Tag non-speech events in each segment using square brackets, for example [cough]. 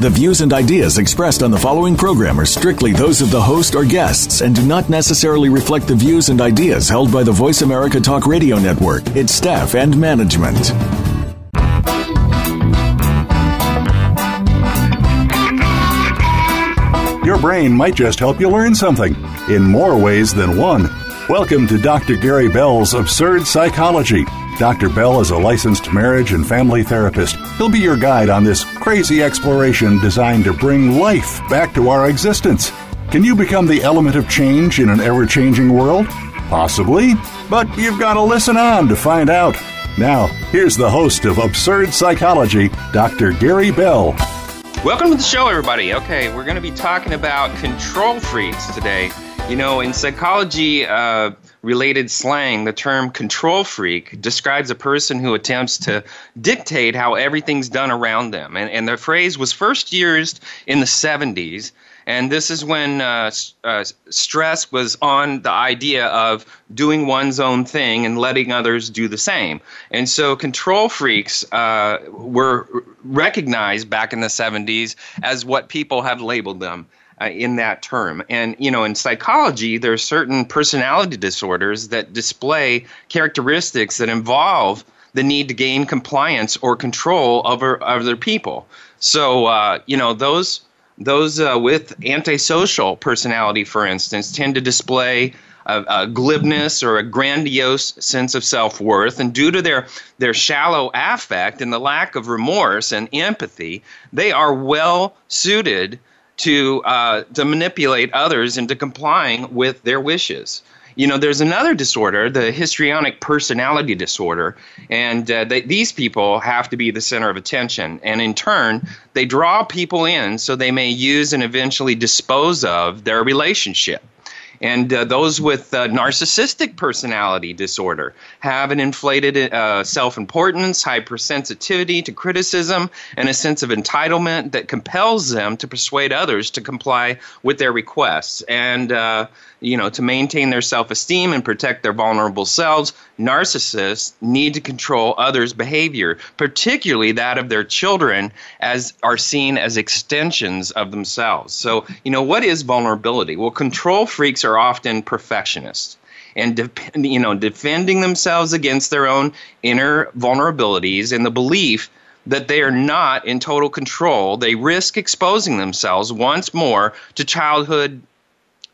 The views and ideas expressed on the following program are strictly those of the host or guests and do not necessarily reflect the views and ideas held by the Voice America Talk Radio Network, its staff, and management. Your brain might just help you learn something in more ways than one. Welcome to Dr. Gary Bell's Absurd Psychology. Dr. Bell is a licensed marriage and family therapist. He'll be your guide on this crazy exploration designed to bring life back to our existence. Can you become the element of change in an ever changing world? Possibly, but you've got to listen on to find out. Now, here's the host of Absurd Psychology, Dr. Gary Bell. Welcome to the show, everybody. Okay, we're going to be talking about control freaks today. You know, in psychology uh, related slang, the term control freak describes a person who attempts to dictate how everything's done around them. And, and the phrase was first used in the 70s. And this is when uh, uh, stress was on the idea of doing one's own thing and letting others do the same. And so control freaks uh, were recognized back in the 70s as what people have labeled them uh, in that term. And, you know, in psychology, there are certain personality disorders that display characteristics that involve the need to gain compliance or control over other people. So, uh, you know, those those uh, with antisocial personality, for instance, tend to display a, a, glibness or a grandiose sense of self worth. And due to their, their shallow affect and the lack of remorse and empathy, they are well suited to uh, to manipulate others into complying with their wishes. You know, there's another disorder, the histrionic personality disorder, and uh, they, these people have to be the center of attention. And in turn, they draw people in so they may use and eventually dispose of their relationship. And uh, those with uh, narcissistic personality disorder have an inflated uh, self importance, hypersensitivity to criticism, and a sense of entitlement that compels them to persuade others to comply with their requests. And uh, you know, to maintain their self esteem and protect their vulnerable selves, narcissists need to control others' behavior, particularly that of their children, as are seen as extensions of themselves. So, you know, what is vulnerability? Well, control freaks are often perfectionists and de- you know defending themselves against their own inner vulnerabilities and the belief that they are not in total control they risk exposing themselves once more to childhood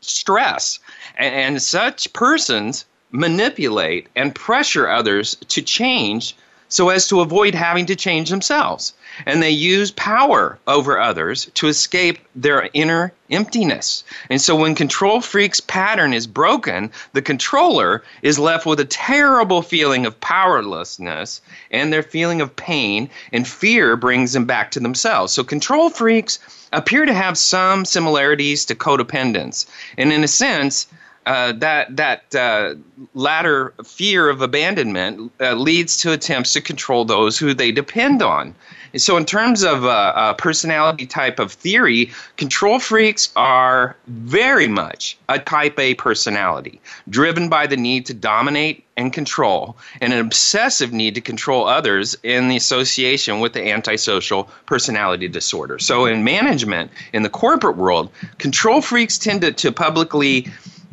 stress. And, such persons manipulate and pressure others to change so as to avoid having to change themselves. And they use power over others to escape their inner emptiness. And so when control freaks pattern is broken, the controller is left with a terrible feeling of powerlessness and their feeling of pain and fear brings them back to themselves. So control freaks appear to have some similarities to codependence. And in a sense, uh, that that uh, latter fear of abandonment uh, leads to attempts to control those who they depend on. And so, in terms of uh, personality type of theory, control freaks are very much a type A personality, driven by the need to dominate and control, and an obsessive need to control others in the association with the antisocial personality disorder. So, in management, in the corporate world, control freaks tend to, to publicly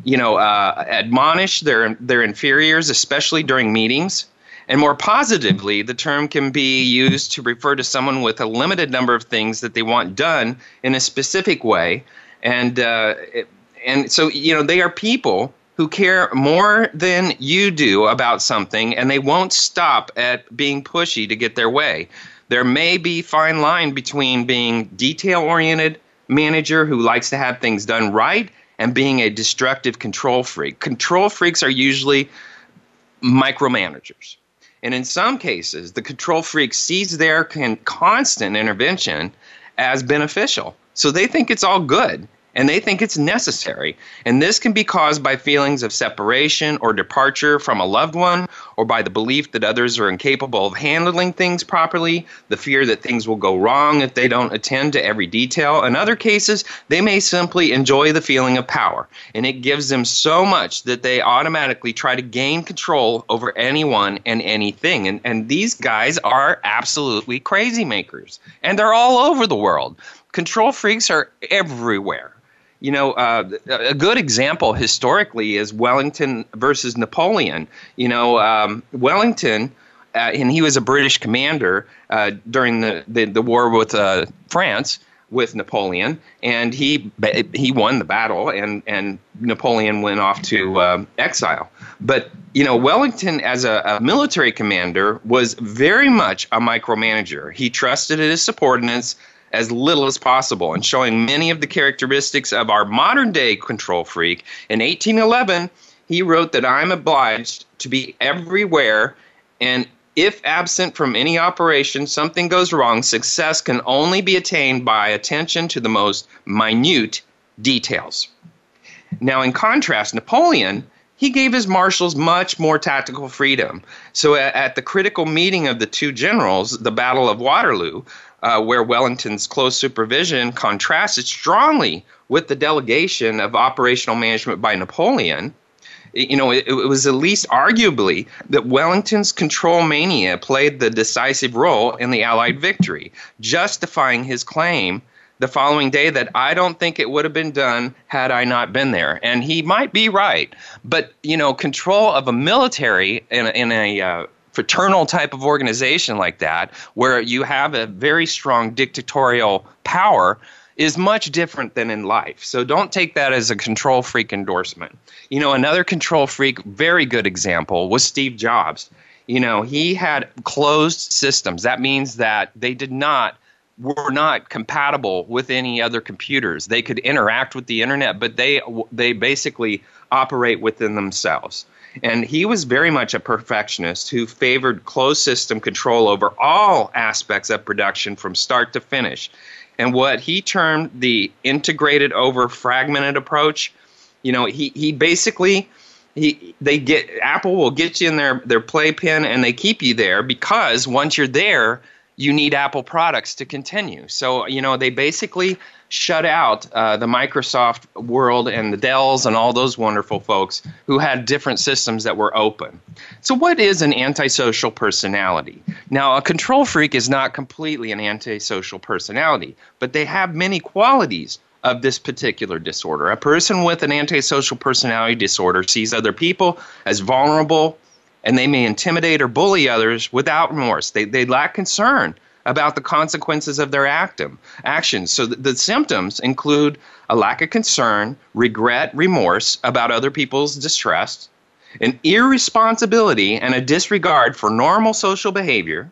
you know, uh, admonish their their inferiors, especially during meetings. And more positively, the term can be used to refer to someone with a limited number of things that they want done in a specific way. And uh, and so you know, they are people who care more than you do about something, and they won't stop at being pushy to get their way. There may be fine line between being detail oriented manager who likes to have things done right and being a destructive control freak. Control freaks are usually micromanagers. And in some cases, the control freak sees their con- constant intervention as beneficial. So they think it's all good and they think it's necessary. And this can be caused by feelings of separation or departure from a loved one or by the belief that others are incapable of handling things properly, the fear that things will go wrong if they don't attend to every detail. In other cases, they may simply enjoy the feeling of power, and it gives them so much that they automatically try to gain control over anyone and anything. And, and these guys are absolutely crazy makers, and they're all over the world. Control freaks are everywhere. You know, uh, a good example historically is Wellington versus Napoleon. You know, um, Wellington. Uh, and he was a British commander uh, during the, the, the, war with uh, France with Napoleon, and he he won the battle, and and Napoleon went off to um, exile. But you know, Wellington as a, a, military commander was very much a micromanager. He trusted his subordinates as little as possible, and showing many of the characteristics of our modern day control freak. In 1811, he wrote that I'm obliged to be everywhere and if absent from any operation something goes wrong, success can only be attained by attention to the most minute details. Now, in contrast, Napoleon, he gave his marshals much more tactical freedom. So, at, at the critical meeting of the two generals, the Battle of Waterloo, uh, where Wellington's close supervision contrasted strongly with the delegation of operational management by Napoleon, you know, it, it, was at least arguably that Wellington's control mania played the decisive role in the Allied victory, justifying his claim the following day that I don't think it would have been done had I not been there. And he might be right. But, you know, control of a military in a, in a uh, fraternal type of organization like that, where you have a very strong dictatorial power, is much different than in life. So don't take that as a control freak endorsement. You know, another control freak, very good example, was Steve Jobs. You know, he had closed systems. That means that they did not were not compatible with any other computers. They could interact with the internet, but they they basically operate within themselves. And he was very much a perfectionist who favored closed system control over all aspects of production from start to finish and what he termed the integrated over fragmented approach. You know, he, he basically he they get Apple will get you in their their playpen and they keep you there because once you're there, you need Apple products to continue. So you know they basically shut out uh, the Microsoft world and the Dells and all those wonderful folks who had different systems that were open. So, what is an antisocial personality? Now, a control freak is not completely an antisocial personality, but they have many qualities of this particular disorder. A person with an antisocial personality disorder sees other people as vulnerable and they may intimidate or bully others without remorse. They, they lack concern about the consequences of their actum, actions. So the, the symptoms include a lack of concern, regret, remorse about other people's distress, an irresponsibility and a disregard for normal social behavior.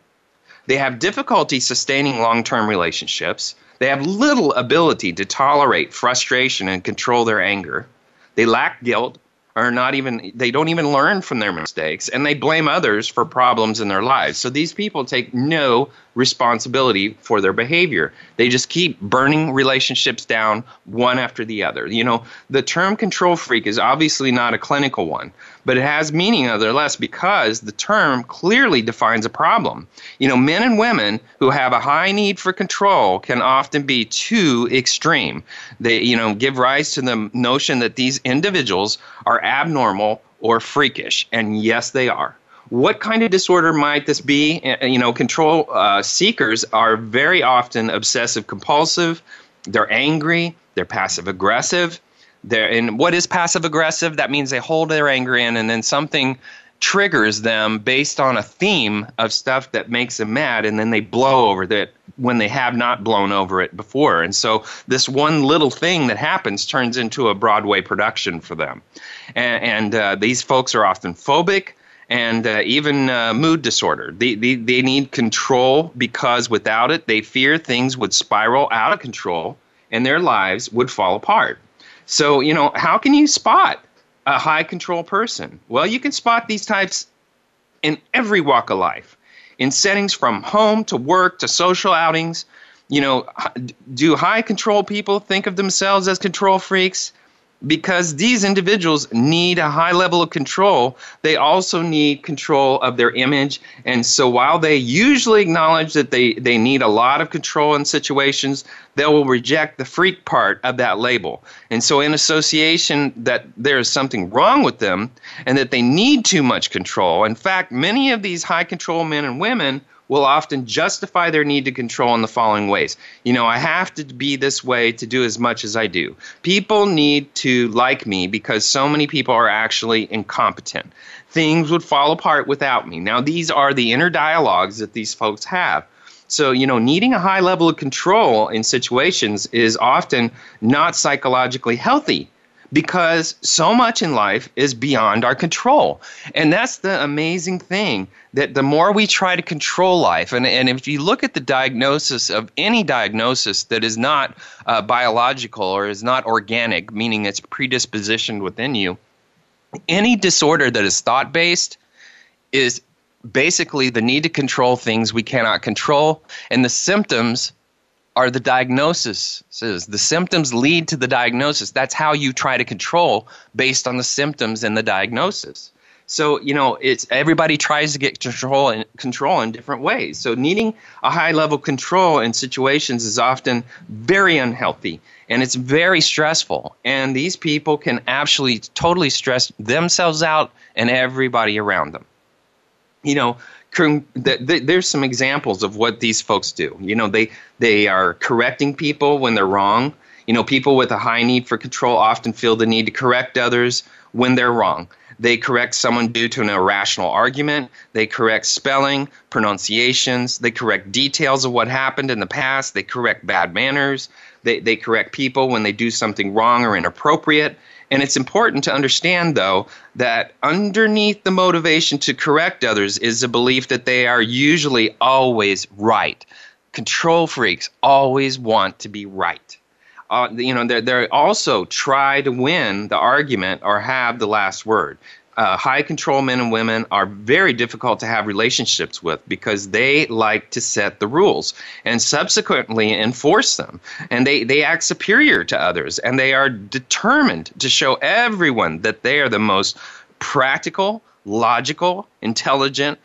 They have difficulty sustaining long term relationships. They have little ability to tolerate frustration and control their anger. They lack guilt, are not even they don't even learn from their mistakes and they blame others for problems in their lives. So these people take no responsibility for their behavior. They just keep burning relationships down one after the other. You know the term control freak is obviously not a clinical one but it has meaning nevertheless because the term clearly defines a problem. You know, men and women who have a high need for control can often be too extreme. They, you know, give rise to the notion that these individuals are abnormal or freakish, and yes, they are. What kind of disorder might this be? You know, control uh, seekers are very often obsessive compulsive. They're angry. They're passive aggressive there and what is passive aggressive that means they hold their anger in and then something triggers them based on a theme of stuff that makes them mad and then they blow over that when they have not blown over it before and so this one little thing that happens turns into a broadway production for them and, and uh, these folks are often phobic and uh, even uh, mood disorder. They, they, they need control because without it, they fear things would spiral out of control and their lives would fall apart. So, you know, how can you spot a high control person? Well, you can spot these types in every walk of life, in settings from home to work to social outings. You know, do high control people think of themselves as control freaks? Because these individuals need a high level of control, they also need control of their image. And so while they usually acknowledge that they, they need a lot of control in situations, they will reject the freak part of that label. And so, in association that there is something wrong with them and that they need too much control, in fact, many of these high control men and women will often justify their need to control in the following ways. You know, I have to be this way to do as much as I do. People need to like me because so many people are actually incompetent. Things would fall apart without me. Now, these are the inner dialogues that these folks have. So, you know, needing a high level of control in situations is often not psychologically healthy because so much in life is beyond our control. And that's the amazing thing that the more we try to control life, and, and if you look at the diagnosis of any diagnosis that is not uh, biological or is not organic, meaning it's predispositioned within you, any disorder that is thought based is basically the need to control things we cannot control, and the symptoms are the diagnosis says the symptoms lead to the diagnosis. That's how you try to control based on the symptoms and the diagnosis. So you know it's everybody tries to get control and control in different ways. So needing a high level control in situations is often very unhealthy and it's very stressful. And these people can actually totally stress themselves out and everybody around them. You know there's some examples of what these folks do. You know, they they are correcting people when they're wrong. You know, people with a high need for control often feel the need to correct others when they're wrong. They correct someone due to an irrational argument. They correct spelling, pronunciations. They correct details of what happened in the past. They correct bad manners. They, they correct people when they do something wrong or inappropriate. And it's important to understand, though, that underneath the motivation to correct others is a belief that they are usually always right. Control freaks always want to be right. Uh, you know, they they also try to win the argument or have the last word uh, high control men and women are very difficult to have relationships with because they like to set the rules and subsequently enforce them. And they, they act superior to others and they are determined to show everyone that they are the most practical, logical, intelligent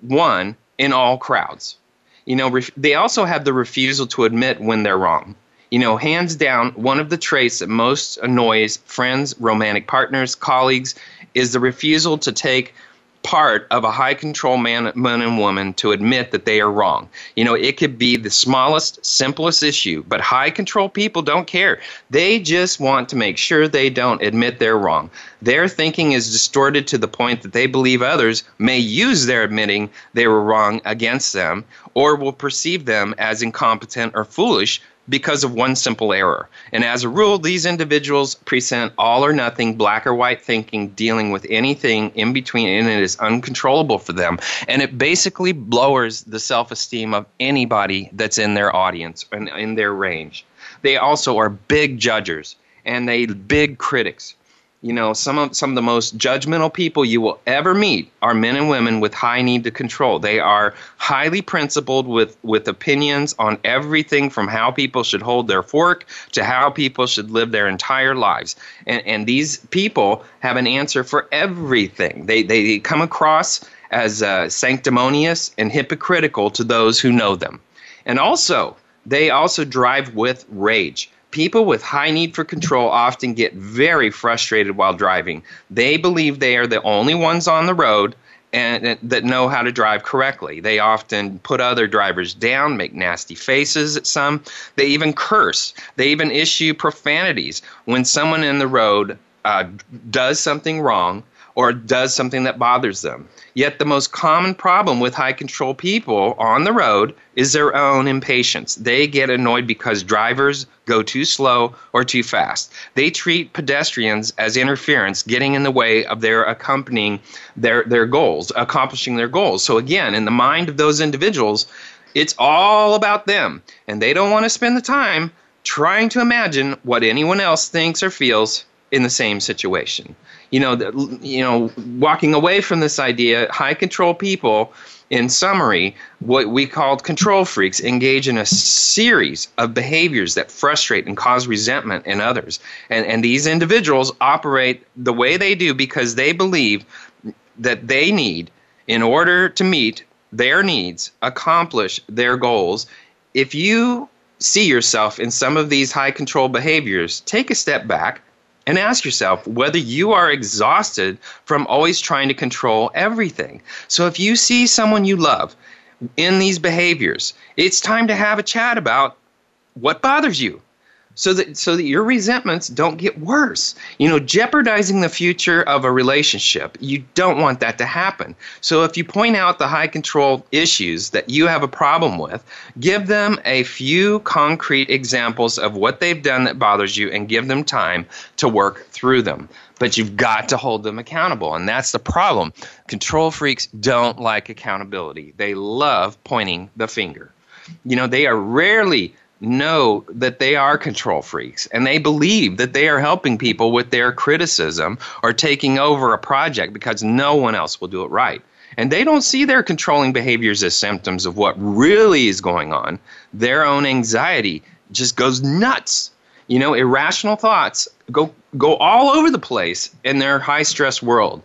one in all crowds. You know, ref- they also have the refusal to admit when they're wrong. You know, hands down, one of the traits that most annoys friends, romantic partners, colleagues, is the refusal to take part of a high control man, man and woman to admit that they are wrong. You know, it could be the smallest, simplest issue, but high control people don't care. They just want to make sure they don't admit they're wrong. Their thinking is distorted to the point that they believe others may use their admitting they were wrong against them or will perceive them as incompetent or foolish because of one simple error. And as a rule, these individuals present all or nothing, black or white thinking, dealing with anything in between, and it is uncontrollable for them. And it basically lowers the self esteem of anybody that's in their audience and in their range. They also are big judges and they big critics. You know, some of some of the most judgmental people you will ever meet are men and women with high need to control. They are highly principled with with opinions on everything from how people should hold their fork to how people should live their entire lives. And and these people have an answer for everything. They they come across as uh, sanctimonious and hypocritical to those who know them. And also, they also drive with rage People with high need for control often get very frustrated while driving. They believe they are the only ones on the road and that know how to drive correctly. They often put other drivers down, make nasty faces at some. They even curse. They even issue profanities when someone in the road uh, does something wrong or does something that bothers them. Yet the most common problem with high control people on the road is their own impatience. They get annoyed because drivers go too slow or too fast. They treat pedestrians as interference, getting in the way of their accompanying their, their goals, accomplishing their goals. So again, in the mind of those individuals, it's all about them, and they don't want to spend the time trying to imagine what anyone else thinks or feels in the same situation. You know, the, you know, walking away from this idea, high control people in summary, what we called control freaks engage in a series of behaviors that frustrate and cause resentment in others. And, and these individuals operate the way they do because they believe that they need, in order to meet their needs, accomplish their goals. If you see yourself in some of these high control behaviors, take a step back and ask yourself whether you are exhausted from always trying to control everything. So if you see someone you love in these behaviors, it's time to have a chat about what bothers you so that so that your resentments don't get worse. You know, jeopardizing the future of a relationship. You don't want that to happen. So if you point out the high control issues that you have a problem with, give them a few concrete examples of what they've done that bothers you and give them time to work through them. But you've got to hold them accountable. And that's the problem. Control freaks don't like accountability. They love pointing the finger. You know, they are rarely know that they are control freaks and they believe that they are helping people with their criticism or taking over a project because no one else will do it right. And they don't see their controlling behaviors as symptoms of what really is going on. Their own anxiety just goes nuts. You know, irrational thoughts go go all over the place in their high stress world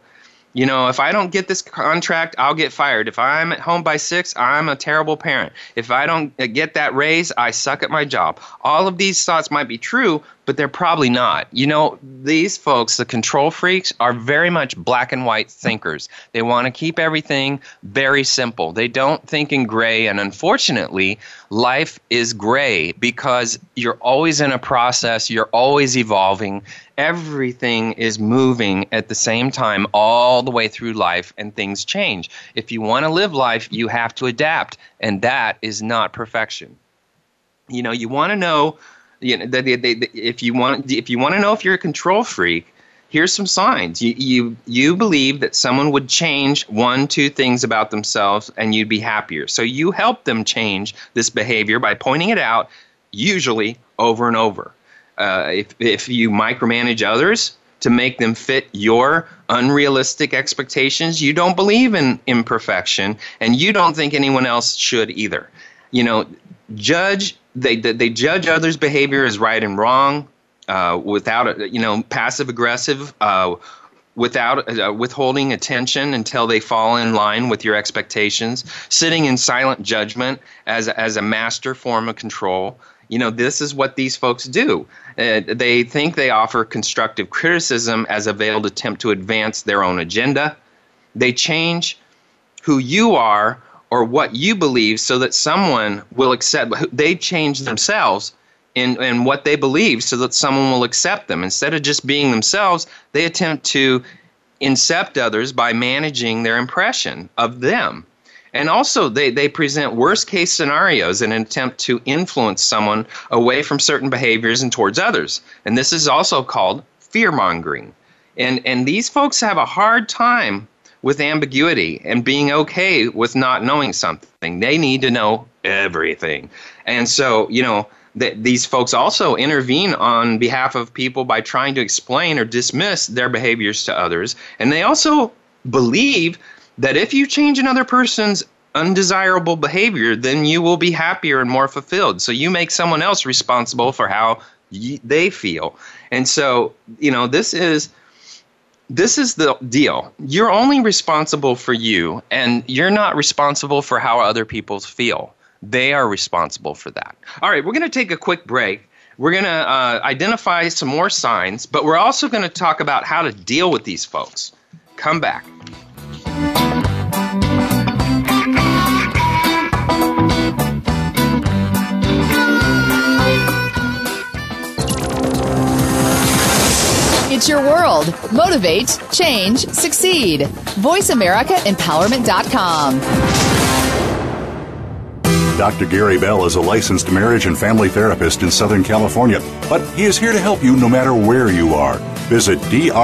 you know, if I don't get this contract, I'll get fired. If I'm at home by six, I'm a terrible parent. If I don't uh, get that raise, I suck at my job. All of these thoughts might be true, but they're probably not. You know, these folks, the control freaks, are very much black and white thinkers. They want to keep everything very simple. They don't think in gray, and unfortunately, life is gray because you're always in a process, you're always evolving. Everything is moving at the same time all the way through life, and things change. If you want to live life, you have to adapt, and that is not perfection. You know, you want to know you know, they, they, they, if you want if you want to know if you're a control freak, here's some signs. You, you you believe that someone would change one two things about themselves and you'd be happier. So you help them change this behavior by pointing it out, usually over and over. Uh, if if you micromanage others to make them fit your unrealistic expectations, you don't believe in imperfection, and you don't think anyone else should either. You know, judge they they judge others' behavior as right and wrong, uh, without you know passive aggressive, uh, without uh, withholding attention until they fall in line with your expectations, sitting in silent judgment as as a master form of control. You know this is what these folks do. Uh, they think they offer constructive criticism as a veiled attempt to advance their own agenda. They change who you are or what you believe so that someone will accept they change themselves in, in what they believe so that someone will accept them instead of just being themselves they attempt to incept others by managing their impression of them and also they, they present worst case scenarios in an attempt to influence someone away from certain behaviors and towards others and this is also called fear mongering and and these folks have a hard time with ambiguity and being okay with not knowing something. They need to know everything. And so, you know, th- these folks also intervene on behalf of people by trying to explain or dismiss their behaviors to others. And they also believe that if you change another person's undesirable behavior, then you will be happier and more fulfilled. So you make someone else responsible for how y- they feel. And so, you know, this is this is the deal. You're only responsible for you, and you're not responsible for how other people feel. They are responsible for that. All right, we're going to take a quick break. We're going to uh, identify some more signs, but we're also going to talk about how to deal with these folks. Come back. It's your world. Motivate, change, succeed. VoiceAmericaEmpowerment.com. Dr. Gary Bell is a licensed marriage and family therapist in Southern California, but he is here to help you no matter where you are. Visit drgbmft.com.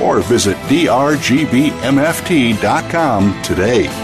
or visit drgbmft.com today.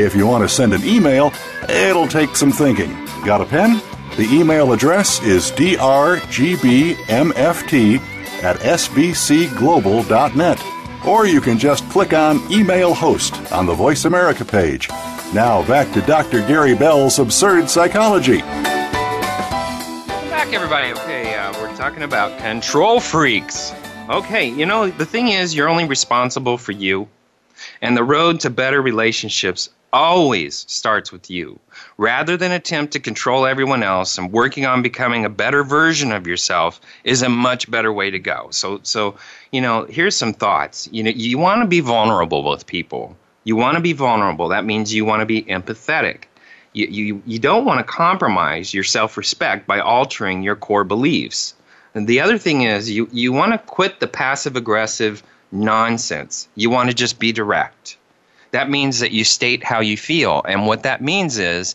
if you want to send an email, it'll take some thinking. Got a pen? The email address is drgbmft at sbcglobal.net. Or you can just click on Email Host on the Voice America page. Now back to Dr. Gary Bell's Absurd Psychology. Back, everybody. Okay, uh, we're talking about control freaks. Okay, you know, the thing is, you're only responsible for you. And the road to better relationships always starts with you. Rather than attempt to control everyone else and working on becoming a better version of yourself is a much better way to go. So so, you know, here's some thoughts. You know, you want to be vulnerable with people. You want to be vulnerable. That means you want to be empathetic. You, you, you don't want to compromise your self respect by altering your core beliefs. And the other thing is, you, you want to quit the passive aggressive nonsense. You want to just be direct. That means that you state how you feel. And what that means is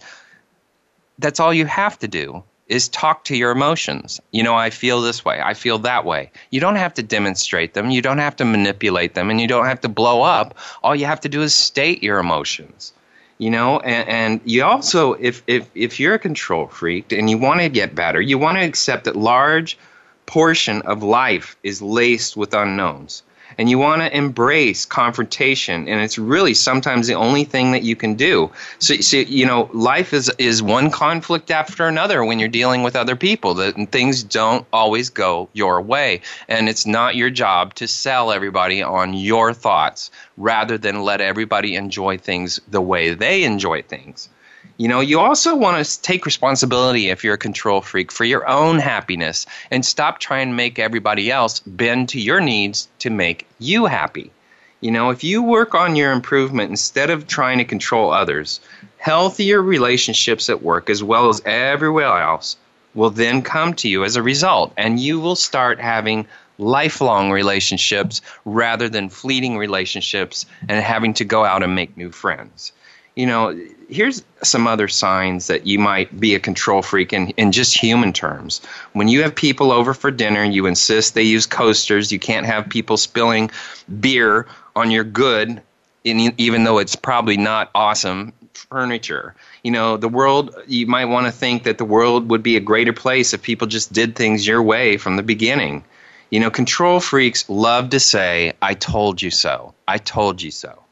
that's all you have to do is talk to your emotions. You know, I feel this way, I feel that way. You don't have to demonstrate them, you don't have to manipulate them, and you don't have to blow up. All you have to do is state your emotions. You know, and, and you also, if, if, if you're a control freak and you want to get better, you want to accept that large portion of life is laced with unknowns and you want to embrace confrontation and it's really sometimes the only thing that you can do. So, so you know life is is one conflict after another when you're dealing with other people that things don't always go your way. And it's not your job to sell everybody on your thoughts rather than let everybody enjoy things the way they enjoy things you know, you also want to take responsibility if you're a control freak for your own happiness and stop trying to make everybody else bend to your needs to make you happy. You know, if you work on your improvement instead of trying to control others, healthier relationships at work as well as everywhere else will then come to you as a result, and you will start having lifelong relationships rather than fleeting relationships and having to go out and make new friends you know, here's some other signs that you might be a control freak in, in just human terms. When you have people over for dinner, you insist they use coasters. You can't have people spilling beer on your good, in, even though it's probably not awesome furniture. You know, the world, you might want to think that the world would be a greater place if people just did things your way from the beginning. You know, control freaks love to say, I told you so. I told you so.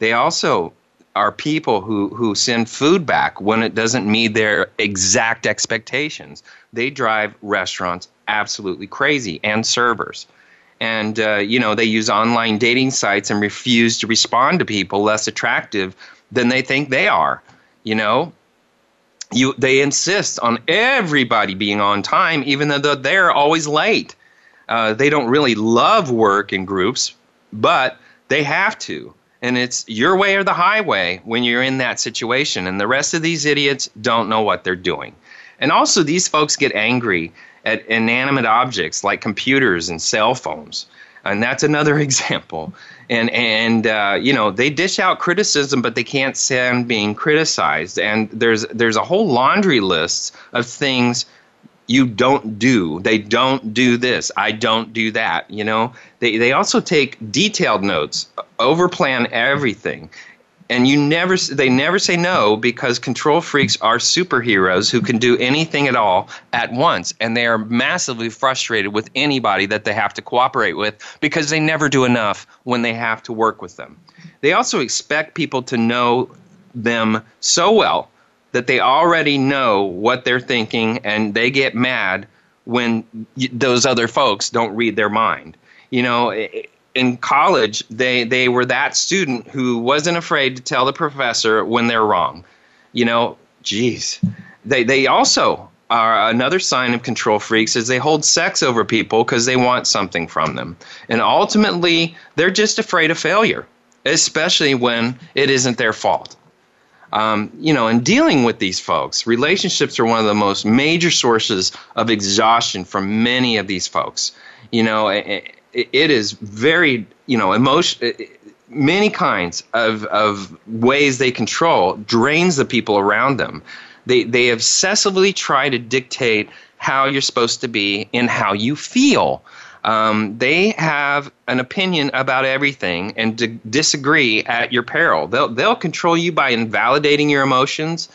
They also are people who, who send food back when it doesn't meet their exact expectations. They drive restaurants absolutely crazy and servers. And, uh, you know, they use online dating sites and refuse to respond to people less attractive than they think they are. You know, you, they insist on everybody being on time, even though they're always late. Uh, they don't really love work in groups, but they have to and it's your way or the highway when you're in that situation and the rest of these idiots don't know what they're doing And also, these folks get angry at inanimate objects like computers and cell phones. And that's another [laughs] example. And, and uh, you know, they dish out criticism, but they can't stand being criticized. And there's, there's a whole laundry list of things you don't do. They don't do this. I don't do that. You know, they, they also take detailed notes, overplan everything and you never they never say no because control freaks are superheroes who can do anything at all at once and they are massively frustrated with anybody that they have to cooperate with because they never do enough when they have to work with them they also expect people to know them so well that they already know what they're thinking and they get mad when those other folks don't read their mind you know in college, they, they were that student who wasn't afraid to tell the professor when they're wrong. You know, geez. They, they also are another sign of control freaks is they hold sex over people because they want something from them. And ultimately, they're just afraid of failure, especially when it isn't their fault. Um, you know, in dealing with these folks, relationships are one of the most major sources of exhaustion for many of these folks. You know, it is very you know emotion many kinds of, of ways they control drains the people around them. They they obsessively try to dictate how you're supposed to be and how you feel um, they have an opinion about everything and d- disagree at your peril they'll, they'll control you by invalidating your emotions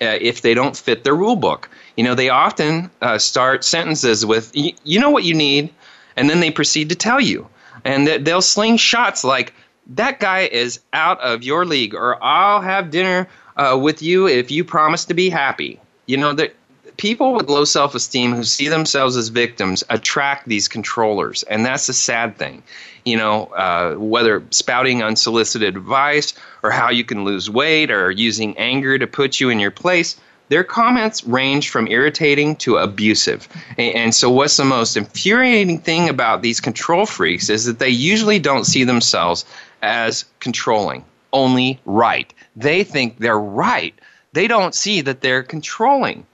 uh, if they don't fit their rule book you know they often uh, start sentences with you know what you need and then they proceed to tell you. And they'll sling shots like, that guy is out of your league, or I'll have dinner uh, with you if you promise to be happy. You know, that people with low self esteem who see themselves as victims attract these controllers, and that's a sad thing. You know, uh, whether spouting unsolicited advice, or how you can lose weight, or using anger to put you in your place, their comments range from irritating to abusive. And so, what's the most infuriating thing about these control freaks is that they usually don't see themselves as controlling, only right. They think they're right. They don't see that they're controlling.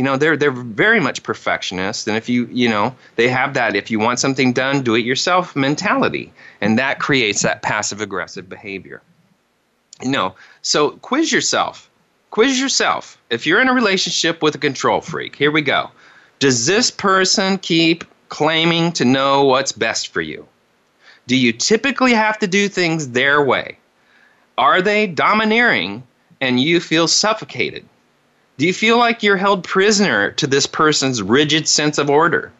You know, they're they're very much perfectionists, and if you you know they have that if you want something done, do it yourself mentality, and that creates that passive aggressive behavior. You know, so quiz yourself quiz yourself. If you're in a relationship with a control freak, here we go. Does this person keep claiming to know what's best for you? Do you typically have to do things their way? Are they domineering and you feel suffocated? Do you feel like you're held prisoner to this person's rigid sense of order?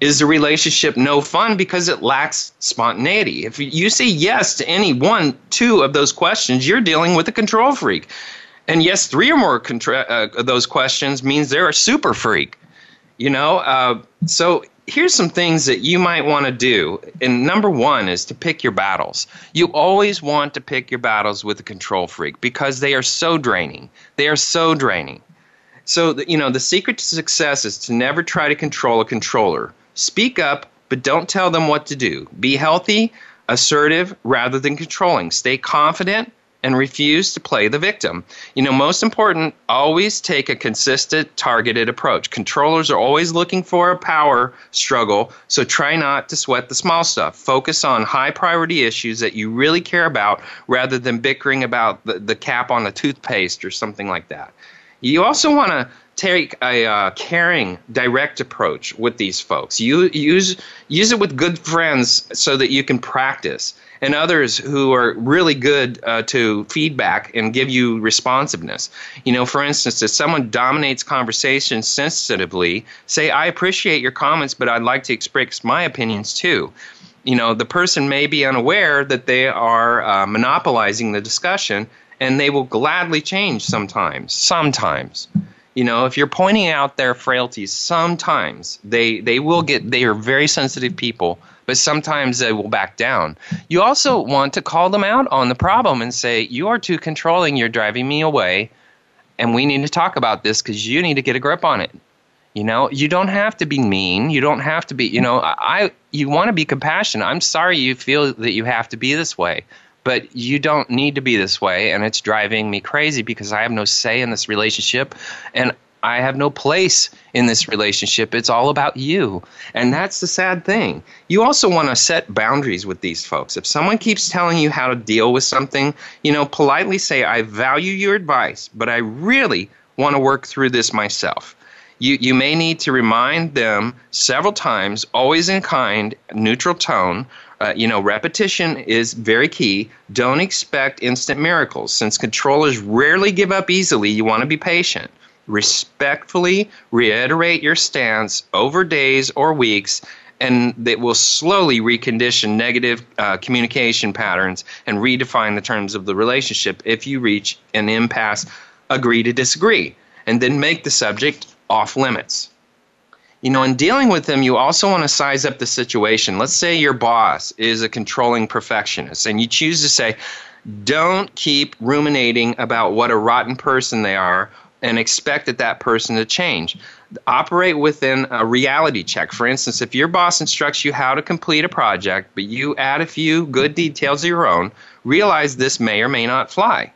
Is the relationship no fun because it lacks spontaneity? If you say yes to any one, two of those questions, you're dealing with a control freak. And yes, three or more contra- uh, of those questions means they're a super freak. You know, uh, so here's some things that you might want to do. And number one is to pick your battles. You always want to pick your battles with a control freak because they are so draining. They are so draining. So, you know, the secret to success is to never try to control a controller. Speak up, but don't tell them what to do. Be healthy, assertive, rather than controlling. Stay confident, and refuse to play the victim. You know, most important, always take a consistent, targeted approach. Controllers are always looking for a power struggle, so try not to sweat the small stuff. Focus on high priority issues that you really care about rather than bickering about the, the cap on the toothpaste or something like that. You also want to take a uh, caring, direct approach with these folks. You use use it with good friends so that you can practice and others who are really good uh, to feedback and give you responsiveness. You know, for instance, if someone dominates conversation sensitively, say, I appreciate your comments, but I'd like to express my opinions too. You know, the person may be unaware that they are uh, monopolizing the discussion, and they will gladly change sometimes. Sometimes you know if you're pointing out their frailties sometimes they they will get they are very sensitive people but sometimes they will back down. You also want to call them out on the problem and say, You are too controlling, you're driving me away, and we need to talk about this because you need to get a grip on it. You know, you don't have to be mean. You don't have to be, you know, I you want to be compassionate. I'm sorry you feel that you have to be this way, but you don't need to be this way and it's driving me crazy because I have no say in this relationship and I have no place in this relationship. It's all about you. And that's the sad thing. You also want to set boundaries with these folks. If someone keeps telling you how to deal with something, you know, politely say, I value your advice, but I really want to work through this myself. You, you may need to remind them several times, always in kind, neutral tone. Uh, you know, repetition is very key. Don't expect instant miracles. Since controllers rarely give up easily, you want to be patient. Respectfully reiterate your stance over days or weeks and that will slowly recondition negative uh, communication patterns and redefine the terms of the relationship if you reach an impasse agree to disagree and then make the subject off limits. You know, in dealing with them, you also want to size up the situation. Let's say your boss is a controlling perfectionist, and you choose to say, don't keep ruminating about what a rotten person they are and expect that that person to change. Operate within a reality check. For instance, if your boss instructs you how to complete a project, but you add a few good details of your own, realize this may or may not fly.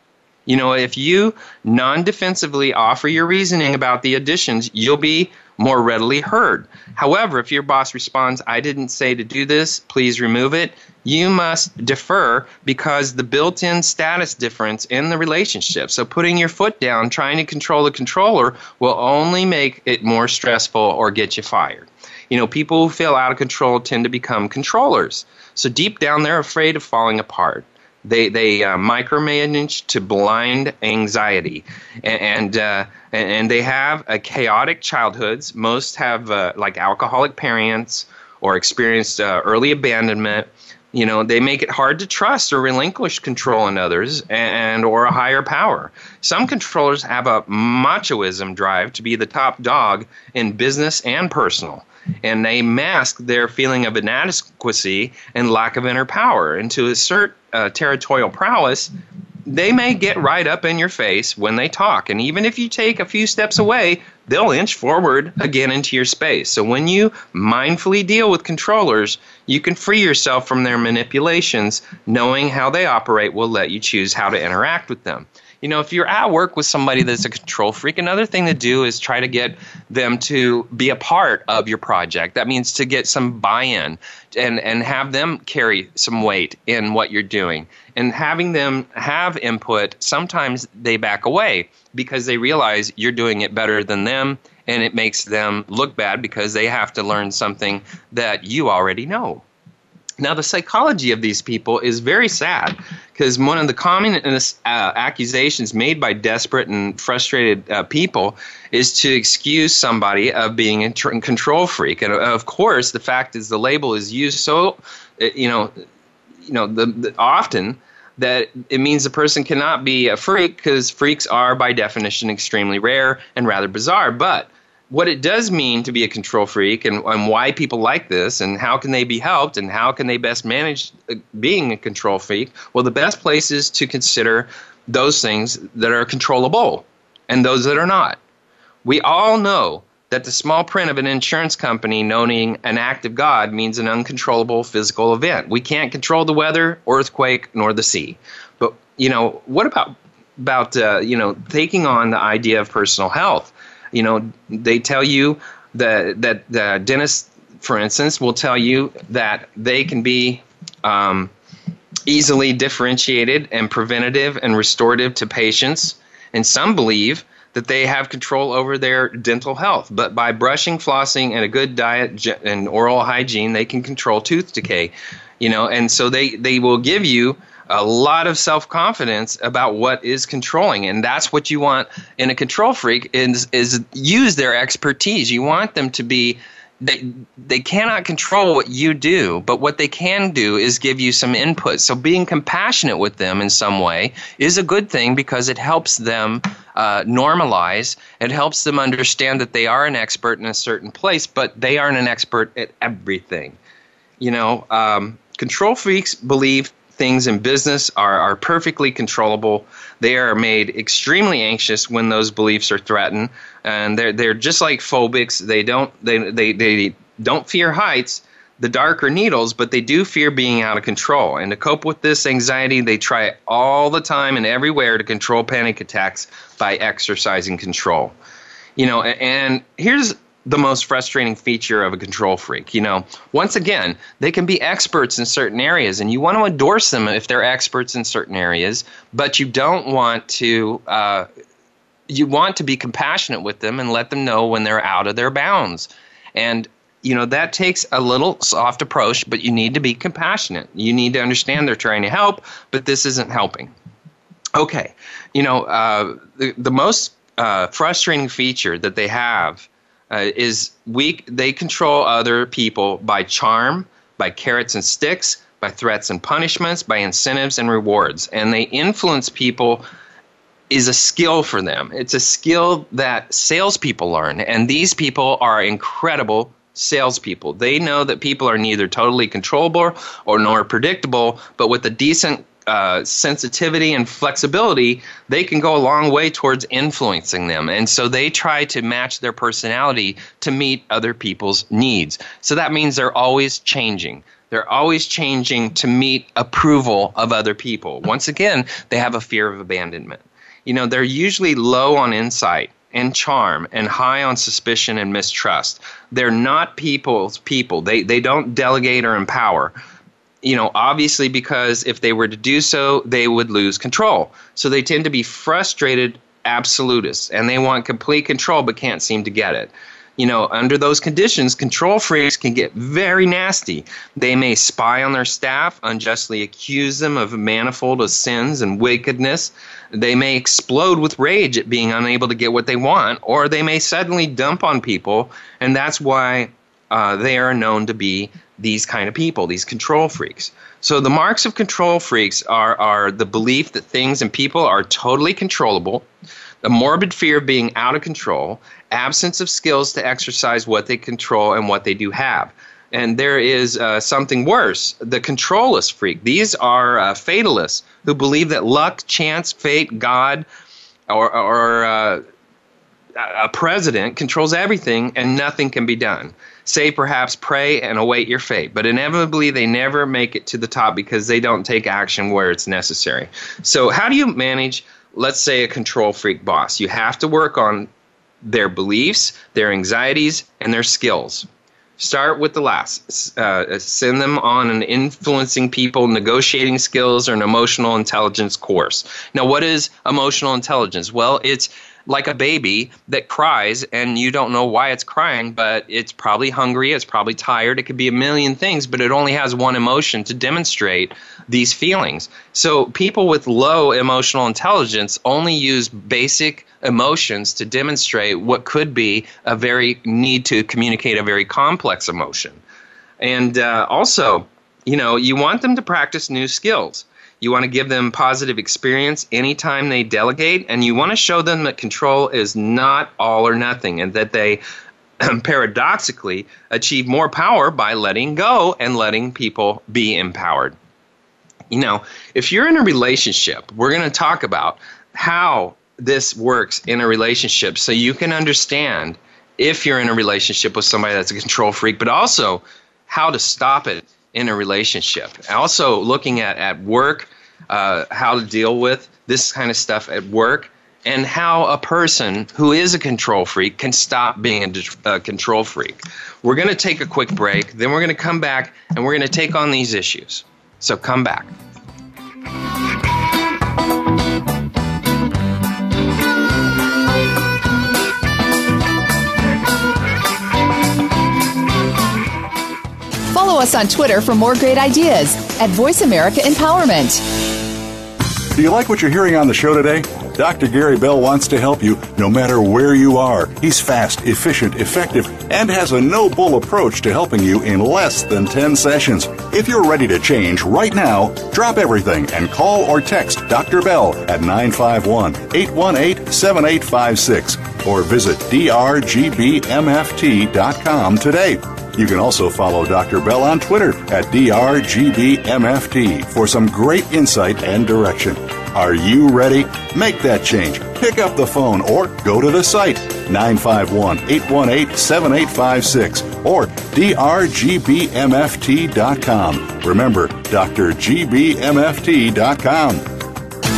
You know, if you non defensively offer your reasoning about the additions, you'll be more readily heard. However, if your boss responds, I didn't say to do this, please remove it, you must defer because the built in status difference in the relationship. So putting your foot down, trying to control the controller, will only make it more stressful or get you fired. You know, people who feel out of control tend to become controllers. So deep down, they're afraid of falling apart. They they uh, micromanage to blind anxiety, and and, uh, and they have a chaotic childhoods. Most have uh, like alcoholic parents or experienced uh, early abandonment. You know, they make it hard to trust or relinquish control in others and or a higher power. Some controllers have a machoism drive to be the top dog in business and personal and they mask their feeling of inadequacy and lack of inner power. And to assert uh, territorial prowess, they may get right up in your face when they talk. And even if you take a few steps away, they'll inch forward again into your space. So when you mindfully deal with controllers, you can free yourself from their manipulations. Knowing how they operate will let you choose how to interact with them you know, if you're at work with somebody that's a control freak, another thing to do is try to get them to be a part of your project. That means to get some buy-in and and have them carry some weight in what you're doing. And having them have input, sometimes they back away because they realize you're doing it better than them and it makes them look bad because they have to learn something that you already know. Now, the psychology of these people is very sad because one of the common uh, accusations made by desperate and frustrated uh, people is to excuse somebody of being a tr- control freak. And of course, the fact is the label is used so, uh, you know, you know, the, the often that it means a person cannot be a freak because freaks are by definition extremely rare and rather bizarre. But what it does mean to be a control freak and, and why people like this and how can they be helped and how can they best manage uh, being a control freak? Well the best place is to consider those things that are controllable and those that are not. We all know that the small print of an insurance company noting an act of god means an uncontrollable physical event. We can't control the weather earthquake nor the sea. But you know what about about uh, you know taking on the idea of personal health you know, they tell you that that the dentist, for instance, will tell you that they can be um, easily differentiated and preventative and restorative to patients. And some believe that they have control over their dental health. But by brushing, flossing, and a good diet and oral hygiene, they can control tooth decay. You know, and so they, they will give you a lot of self-confidence about what is controlling and that's what you want in a control freak is is use their expertise. You want them to be they they cannot control what you do but what they can do is give you some input. So being compassionate with them in some way is a good thing because it helps them uh, normalize. It helps them understand that they are an expert in a certain place but they aren't an expert at everything. You know um, control freaks believe things in business are, are perfectly controllable. They are made extremely anxious when those beliefs are threatened, and they're they're just like phobics. They don't they they, they don't fear heights, the dark or needles, but they do fear being out of control. And to cope with this anxiety, they try all the time and everywhere to control panic attacks by exercising control You know, and here's the most frustrating feature of a control freak. You know, once again, they can be experts in certain areas, and you want to endorse them if they're experts in certain areas, but you don't want to. Uh, you want to be compassionate with them and let them know when they're out of their bounds. And you know that takes a little soft approach, but you need to be compassionate. You need to understand they're trying to help, but this isn't helping. Okay, you know uh, the the most uh, frustrating feature that they have uh, is we they control other people by charm, by carrots and sticks, by threats and punishments, by incentives and rewards, and they influence people. Is a skill for them. It's a skill that salespeople learn, and these people are incredible salespeople. They know that people are neither totally controllable or nor predictable, but with a decent uh, sensitivity and flexibility, they can go a long way towards influencing them. And so they try to match their personality to meet other people's needs. So that means they're always changing. They're always changing to meet approval of other people. Once again, they have a fear of abandonment. You know, they're usually low on insight and charm and high on suspicion and mistrust. They're not people's people. They they don't delegate or empower you know, obviously because if they were to do so, they would lose control. So they tend to be frustrated absolutists and they want complete control but can't seem to get it. You know, under those conditions, control freaks can get very nasty. They may spy on their staff, unjustly accuse them of a manifold of sins and wickedness. They may explode with rage at being unable to get what they want, or they may suddenly dump on people, and that's why uh, they are known to be these kind of people, these control freaks. So the marks of control freaks are, are the belief that things and people are totally controllable, the morbid fear of being out of control, absence of skills to exercise what they control and what they do have. And there is uh, something worse the controlless freak. These are uh, fatalists who believe that luck, chance, fate, God, or, or uh, a president controls everything and nothing can be done say perhaps pray and await your fate but inevitably they never make it to the top because they don't take action where it's necessary. So how do you manage let's say a control freak boss? You have to work on their beliefs their anxieties and their skills. Start with the last. Uh, send them on an influencing people negotiating skills or an emotional intelligence course. Now what is emotional intelligence? Well it's like a baby that cries and you don't know why it's crying, but it's probably hungry, it's probably tired, it could be a million things, but it only has one emotion to demonstrate these feelings. So people with low emotional intelligence only use basic emotions to demonstrate what could be a very need to communicate a very complex emotion. And uh, also, you know, you want them to practice new skills. You want to give them positive experience anytime they delegate, and you want to show them that control is not all or nothing and that they [clears throat] paradoxically achieve more power by letting go and letting people be empowered. You know, if you're in a relationship, we're going to talk about how this works in a relationship so you can understand if you're in a relationship with somebody that's a control freak, but also how to stop it in a relationship. Also, looking at, at work, uh, how to deal with this kind of stuff at work, and how a person who is a control freak can stop being a, a control freak. We're going to take a quick break, then we're going to come back and we're going to take on these issues. So come back. Follow us on Twitter for more great ideas at Voice America Empowerment. Do you like what you're hearing on the show today? Dr. Gary Bell wants to help you no matter where you are. He's fast, efficient, effective, and has a no bull approach to helping you in less than 10 sessions. If you're ready to change right now, drop everything and call or text Dr. Bell at 951 818 7856 or visit drgbmft.com today. You can also follow Dr. Bell on Twitter at DRGBMFT for some great insight and direction. Are you ready? Make that change. Pick up the phone or go to the site 951 818 7856 or drgbmft.com. Remember, drgbmft.com.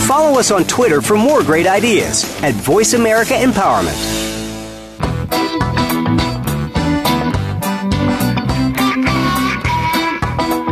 Follow us on Twitter for more great ideas at Voice America Empowerment.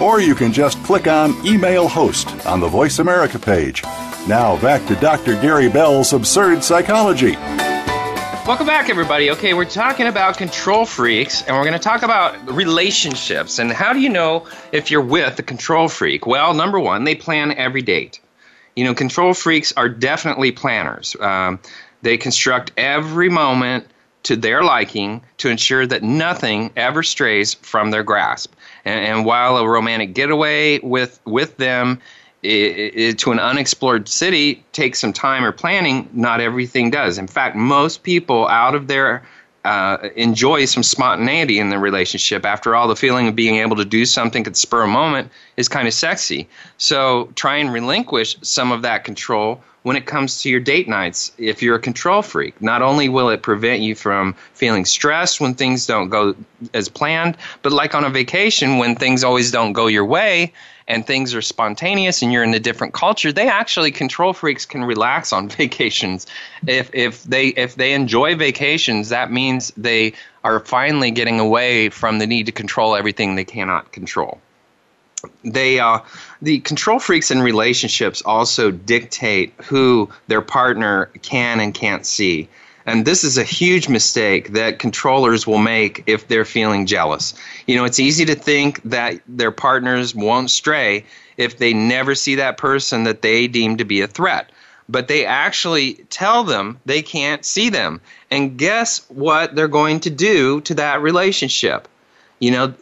Or you can just click on Email Host on the Voice America page. Now back to Dr. Gary Bell's Absurd Psychology. Welcome back, everybody. Okay, we're talking about control freaks, and we're going to talk about relationships. And how do you know if you're with a control freak? Well, number one, they plan every date. You know, control freaks are definitely planners. Um, they construct every moment to their liking to ensure that nothing ever strays from their grasp. And, and while a romantic getaway with with them it, it, to an unexplored city takes some time or planning, not everything does. In fact, most people out of their uh, enjoy some spontaneity in the relationship. After all, the feeling of being able to do something at the spur of a moment is kind of sexy. So try and relinquish some of that control when it comes to your date nights if you're a control freak. Not only will it prevent you from feeling stressed when things don't go as planned, but like on a vacation when things always don't go your way and things are spontaneous and you're in a different culture, they actually control freaks can relax on [laughs] vacations. If if they if they enjoy vacations, that means they are finally getting away from the need to control everything they cannot control they uh, the control freaks in relationships also dictate who their partner can and can't see. And this is a huge mistake that controllers will make if they're feeling jealous. You know it's easy to think that their partners won't stray if they never see that person that they deem to be a threat. But they actually tell them they can't see them. And guess what they're going to do to that relationship? You know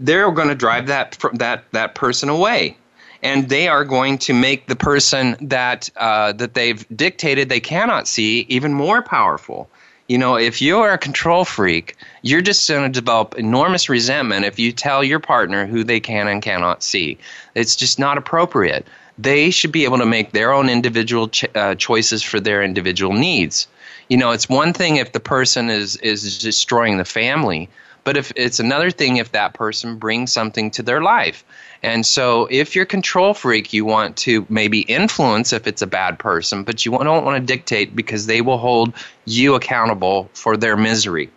they're going to drive that that that person away and they are going to make the person that uh, that they've dictated they cannot see even more powerful. You know, if you're a control freak, you're just going to develop enormous resentment if you tell your partner who they can and cannot see. It's just not appropriate. They should be able to make their own individual uh, choices for their individual needs. You know, it's one thing if the person is is destroying the family, but if it's another thing if that person brings something to their life. And so if you're control freak, you want to maybe influence if it's a bad person, but you don't want to dictate because they will hold you accountable for their misery.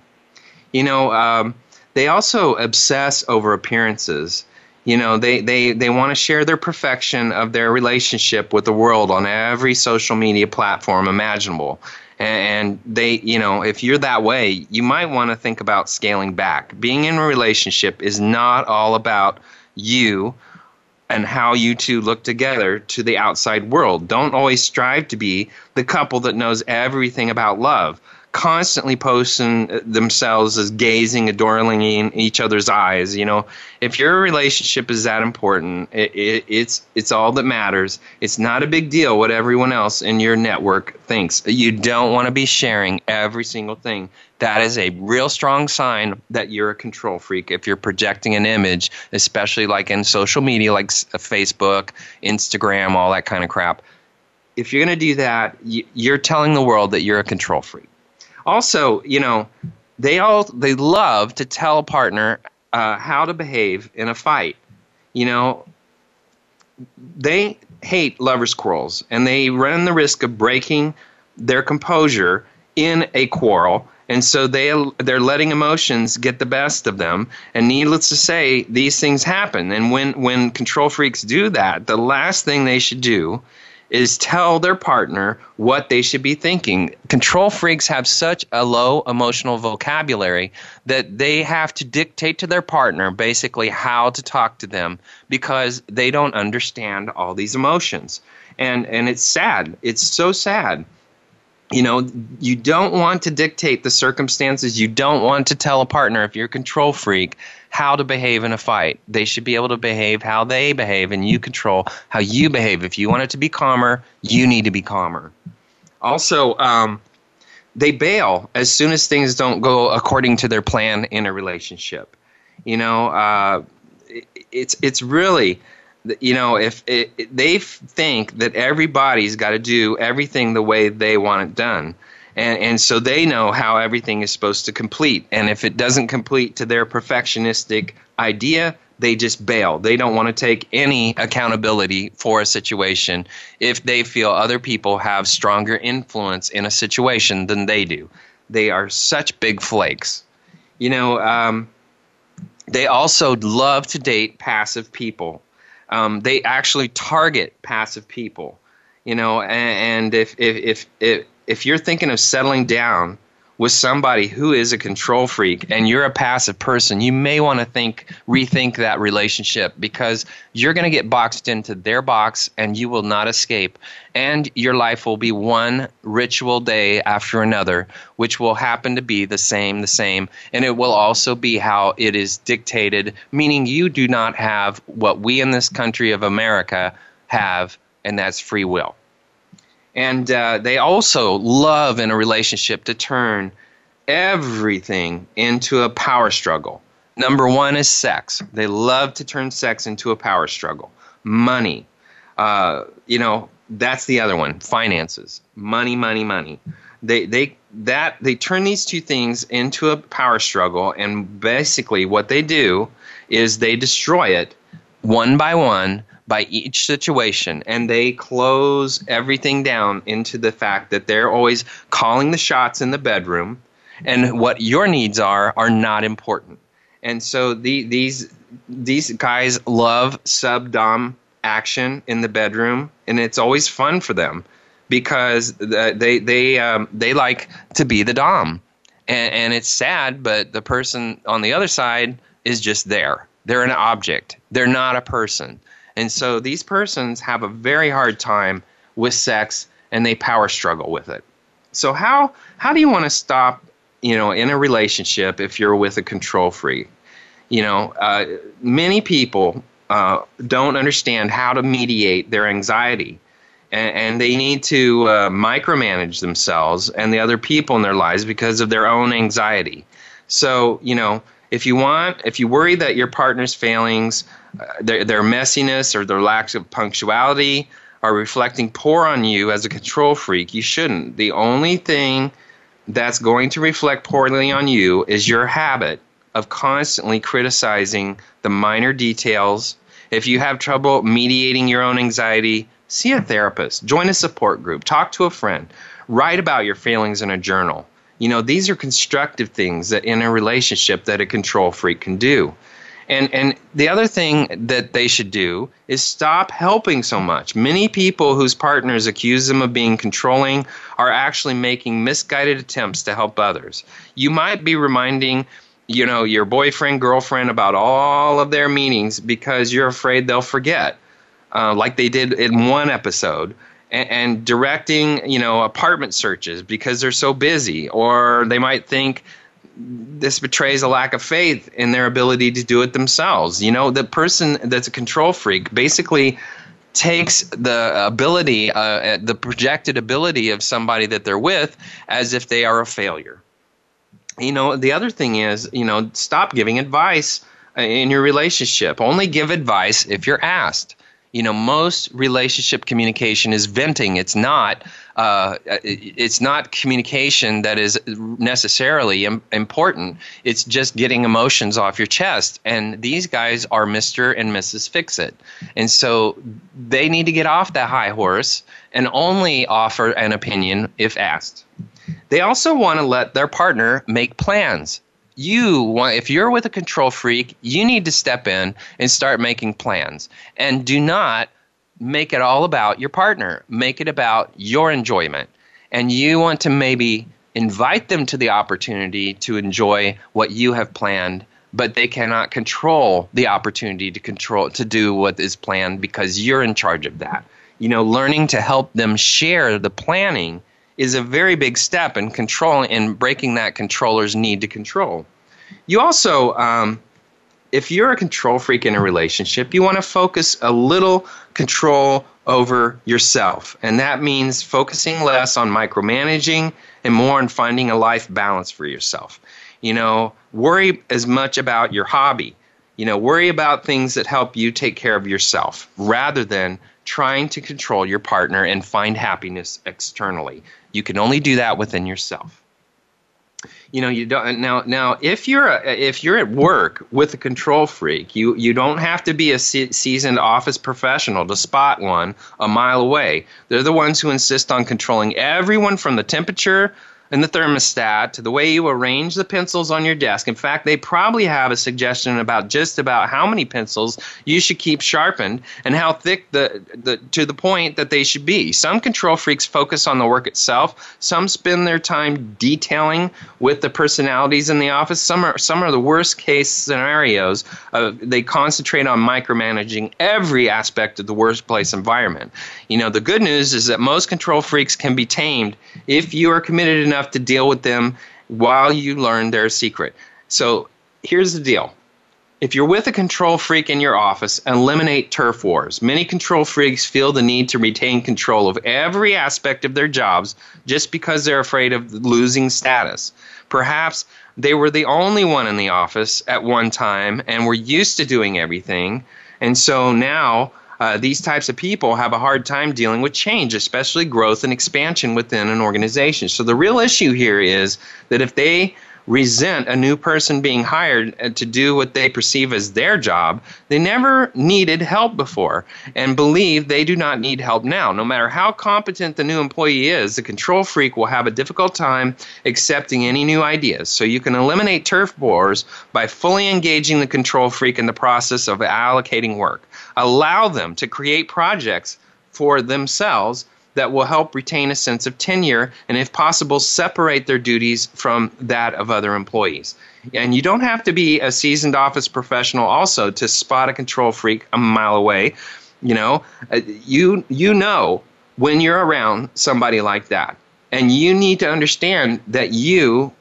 You know, um, they also obsess over appearances. You know, they, they, they want to share their perfection of their relationship with the world on every social media platform imaginable and they you know if you're that way you might want to think about scaling back. Being in a relationship is not all about you and how you two look together to the outside world. Don't always strive to be the couple that knows everything about love constantly posting themselves as gazing, adoring in each other's eyes. You know, if your relationship is that important, it, it, it's it's all that matters. It's not a big deal what everyone else in your network thinks. You don't want to be sharing every single thing. That is a real strong sign that you're a control freak. If you're projecting an image, especially like in social media, like uh, Facebook, Instagram, all that kind of crap. If you're going to do that, you're telling the world that you're a control freak also, you know, they all they love to tell a partner uh, how to behave in a fight. You know, they hate lovers' quarrels, and they run the risk of breaking their composure in a quarrel. And so they they're letting emotions get the best of them. And needless to say, these things happen. And when when control freaks do that, the last thing they should do is tell their partner what they should be thinking. Control freaks have such a low emotional vocabulary that they have to dictate to their partner basically how to talk to them because they don't understand all these emotions. And and it's sad. It's so sad you know you don't want to dictate the circumstances you don't want to tell a partner if you're a control freak how to behave in a fight. They should be able to behave how they behave and you control how you behave. If you want it to be calmer you need to be calmer. Also um, they bail as soon as things don't go according to their plan in a relationship. You know uh, it's it's really you know, if it, it, they think that everybody's got to do everything the way they want it done, and and so they know how everything is supposed to complete, and if it doesn't complete to their perfectionistic idea, they just bail. They don't want to take any accountability for a situation if they feel other people have stronger influence in a situation than they do. They are such big flakes. You know, um, they also love to date passive people. Um, they actually target passive people. You know, and, and if, if, if, if, if you're thinking of settling down, with somebody who is a control freak and you're a passive person, you may want to think rethink that relationship because you're going to get boxed into their box and you will not escape. And your life will be one ritual day after another, which will happen to be the same, the same. And it will also be how it is dictated, meaning you do not have what we in this country of America have, and that's free will. And uh, they also love in a relationship to turn everything into a power struggle. Number one is sex. They love to turn sex into a power struggle. Money. Uh, you know, that's the other one. Finances. Money, money, money. They, they, that, they turn these two things into a power struggle, and basically what they do is they destroy it one by one by each situation and they close everything down into the fact that they're always calling the shots in the bedroom and what your needs are are not important. And so the, these these guys love sub dom action in the bedroom and it's always fun for them because they they um, they like to be the dom. And, and it's sad, but the person on the other side is just there. They're an object. They're not a person. And so these persons have a very hard time with sex and they power struggle with it. So how how do you want to stop, you know, in a relationship if you're with a control freak? You know, uh, many people uh, don't understand how to mediate their anxiety, and, and they need to uh, micromanage themselves and the other people in their lives because of their own anxiety. So, you know, if you want, if you worry that your partner's failings their, their messiness or their lack of punctuality are reflecting poor on you as a control freak, you shouldn't. The only thing that's going to reflect poorly on you is your habit of constantly criticizing the minor details. If you have trouble mediating your own anxiety, see a therapist, join a support group, talk to a friend, write about your feelings in a journal. You know, these are constructive things that in a relationship that a control freak can do. And and the other thing that they should do is stop helping so much. Many people whose partners accuse them of being controlling are actually making misguided attempts to help others. You might be reminding you know your boyfriend girlfriend about all of their meetings because you're afraid they'll forget uh, like they did in one episode and, and directing you know apartment searches because they're so busy or they might think this betrays a lack of faith in their ability to do it themselves. You know, the person that's a control freak basically takes the ability, uh, the projected ability of somebody that they're with as if they are a failure. You know, the other thing is, you know, stop giving advice in your relationship. Only give advice if you're asked you know most relationship communication is venting. It's not uh, it's not communication that is necessarily Im- important. It's just getting emotions off your chest. And these guys are mr and mrs fix it and so they need to get off that high horse and only offer an opinion if asked. They also want to let their partner make plans you want if you're with a control freak you need to step in and start making plans. And do not make it all about your partner. Make it about your enjoyment. And you want to maybe invite them to the opportunity to enjoy what you have planned but they cannot control the opportunity to control to do what is planned because you're in charge of that. You know learning to help them share the planning is a very big step in controlling and breaking that controller's need to control. You also, um, if you're a control freak in a relationship, you want to focus a little control over yourself. And that means focusing less on micromanaging and more on finding a life balance for yourself. You know, worry as much about your hobby. You know, worry about things that help you take care of yourself rather than trying to control your partner and find happiness externally. You can only do that within yourself. You know you don't now now if you're a, if you're at work with a control freak you you don't have to be a se- seasoned office professional to spot one a mile away. They're the ones who insist on controlling everyone from the temperature and the thermostat to the way you arrange the pencils on your desk. In fact, they probably have a suggestion about just about how many pencils you should keep sharpened and how thick the, the to the point that they should be. Some control freaks focus on the work itself. Some spend their time detailing with the personalities in the office. Some are some are the worst case scenarios. Uh, they concentrate on micromanaging every aspect of the workplace environment. You know, the good news is that most control freaks can be tamed if you are committed enough enough to deal with them while you learn their secret. So here's the deal. If you're with a control freak in your office, eliminate turf wars. Many control freaks feel the need to retain control of every aspect of their jobs just because they're afraid of losing status. Perhaps they were the only one in the office at one time and were used to doing everything. And so now uh, these types of people have a hard time dealing with change, especially growth and expansion within an organization. So the real issue here is that if they resent a new person being hired uh, to do what they perceive as their job. They never needed help before and believe they do not need help now. No matter how competent the new employee is, the control freak will have a difficult time accepting any new ideas. So you can eliminate turf wars by fully engaging the control freak in the process of allocating work allow them to create projects for themselves that will help retain a sense of tenure and, if possible, separate their duties from that of other employees. And you don't have to be a seasoned office professional also to spot a control freak a mile away. You know, uh, you you know when you're around somebody like that, and you need to understand that you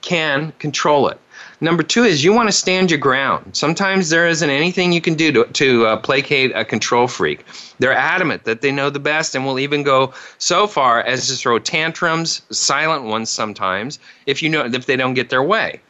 can control it. Number two is you want to stand your ground. Sometimes there isn't anything you can do to, to uh, placate a control freak. They're adamant that they know the best and will even go so far as to throw tantrums, silent ones sometimes, if you know if they don't get their way.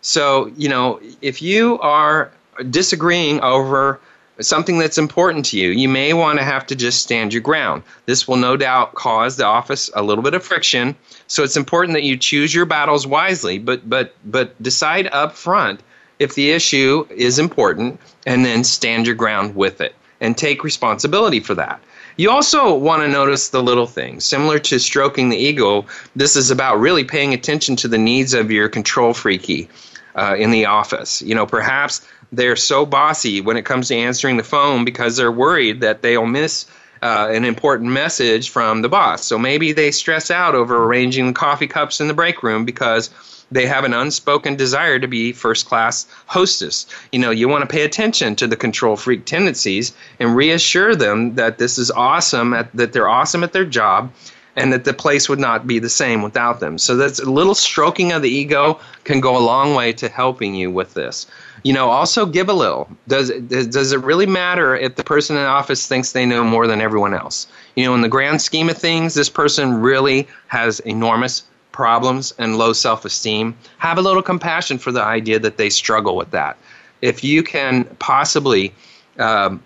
So, you know, if you are disagreeing over something that's important to you, you may want to have to just stand your ground. This will no doubt cause the office a little bit of friction. So it's important that you choose your battles wisely, but but but decide up front if the issue is important and then stand your ground with it and take responsibility for that. You also want to notice the little things. Similar to stroking the ego, this is about really paying attention to the needs of your control freaky uh, in the office. You know, perhaps they're so bossy when it comes to answering the phone because they're worried that they'll miss uh, an important message from the boss. So maybe they stress out over arranging the coffee cups in the break room because they have an unspoken desire to be first class hostess. You know, you want to pay attention to the control freak tendencies and reassure them that this is awesome, at, that they're awesome at their job, and that the place would not be the same without them. So that's a little stroking of the ego can go a long way to helping you with this. You know, also give a little. Does does, does it really matter if the person in the office thinks they know more than everyone else? You know, in the grand scheme of things, this person really has enormous problems and low self-esteem. Have a little compassion for the idea that they struggle with that. If you can possibly um,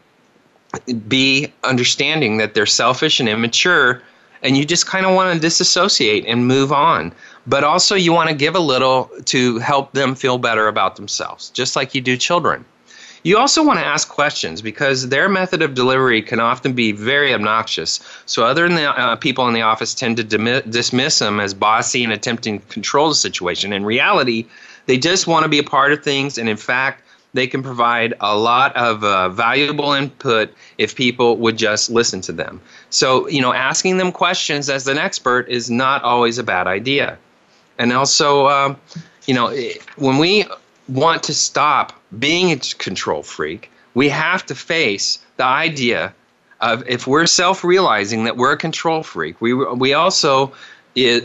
be understanding that they're selfish and immature and you just kind of want to disassociate and move on. But also, you want to give a little to help them feel better about themselves, just like you do children. You also want to ask questions because their method of delivery can often be very obnoxious. So, other the, uh, people in the office tend to dimi- dismiss them as bossy and attempting to control the situation. In reality, they just want to be a part of things, and in fact, they can provide a lot of uh, valuable input if people would just listen to them. So, you know, asking them questions as an expert is not always a bad idea. And also, um, you know, when we want to stop being a control freak, we have to face the idea of if we're self realizing that we're a control freak, we, we also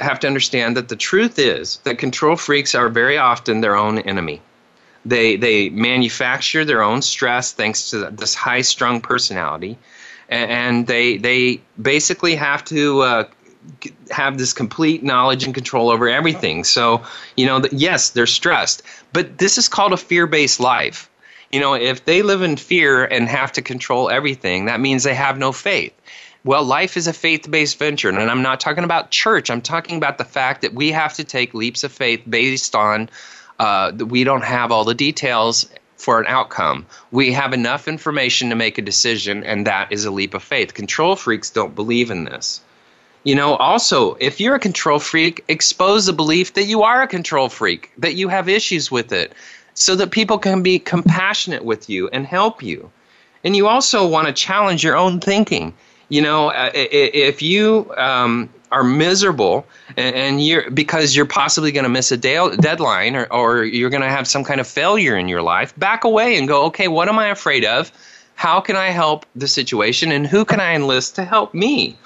have to understand that the truth is that control freaks are very often their own enemy. They they manufacture their own stress thanks to this high strung personality, and they they basically have to. Uh, have this complete knowledge and control over everything. So, you know, yes, they're stressed, but this is called a fear based life. You know, if they live in fear and have to control everything, that means they have no faith. Well, life is a faith based venture, and I'm not talking about church. I'm talking about the fact that we have to take leaps of faith based on uh, that we don't have all the details for an outcome. We have enough information to make a decision, and that is a leap of faith. Control freaks don't believe in this. You know, also, if you're a control freak, expose the belief that you are a control freak, that you have issues with it, so that people can be compassionate with you and help you. And you also want to challenge your own thinking. You know, uh, if you um, are miserable and you're because you're possibly going to miss a deadline or, or you're going to have some kind of failure in your life, back away and go, okay, what am I afraid of? How can I help the situation and who can I enlist to help me?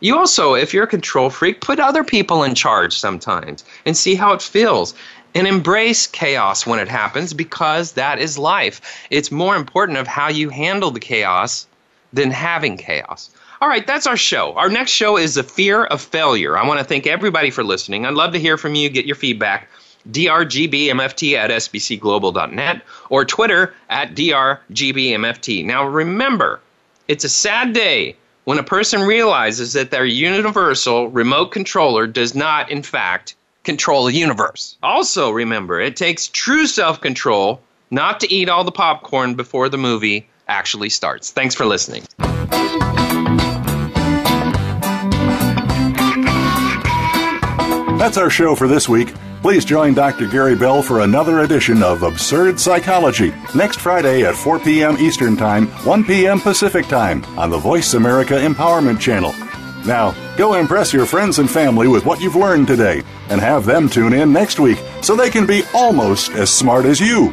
You also, if you're a control freak, put other people in charge sometimes and see how it feels. And embrace chaos when it happens because that is life. It's more important of how you handle the chaos than having chaos. All right, that's our show. Our next show is The Fear of Failure. I want to thank everybody for listening. I'd love to hear from you, get your feedback. drgbmft at sbcglobal.net or Twitter at drgbmft. Now remember, it's a sad day when a person realizes that their universal remote controller does not, in fact, control the universe. Also, remember, it takes true self control not to eat all the popcorn before the movie actually starts. Thanks for listening. That's our show for this week. Please join Dr. Gary Bell for another edition of Absurd Psychology next Friday at 4 p.m. Eastern Time, 1 p.m. Pacific Time on the Voice America Empowerment Channel. Now, go impress your friends and family with what you've learned today and have them tune in next week so they can be almost as smart as you.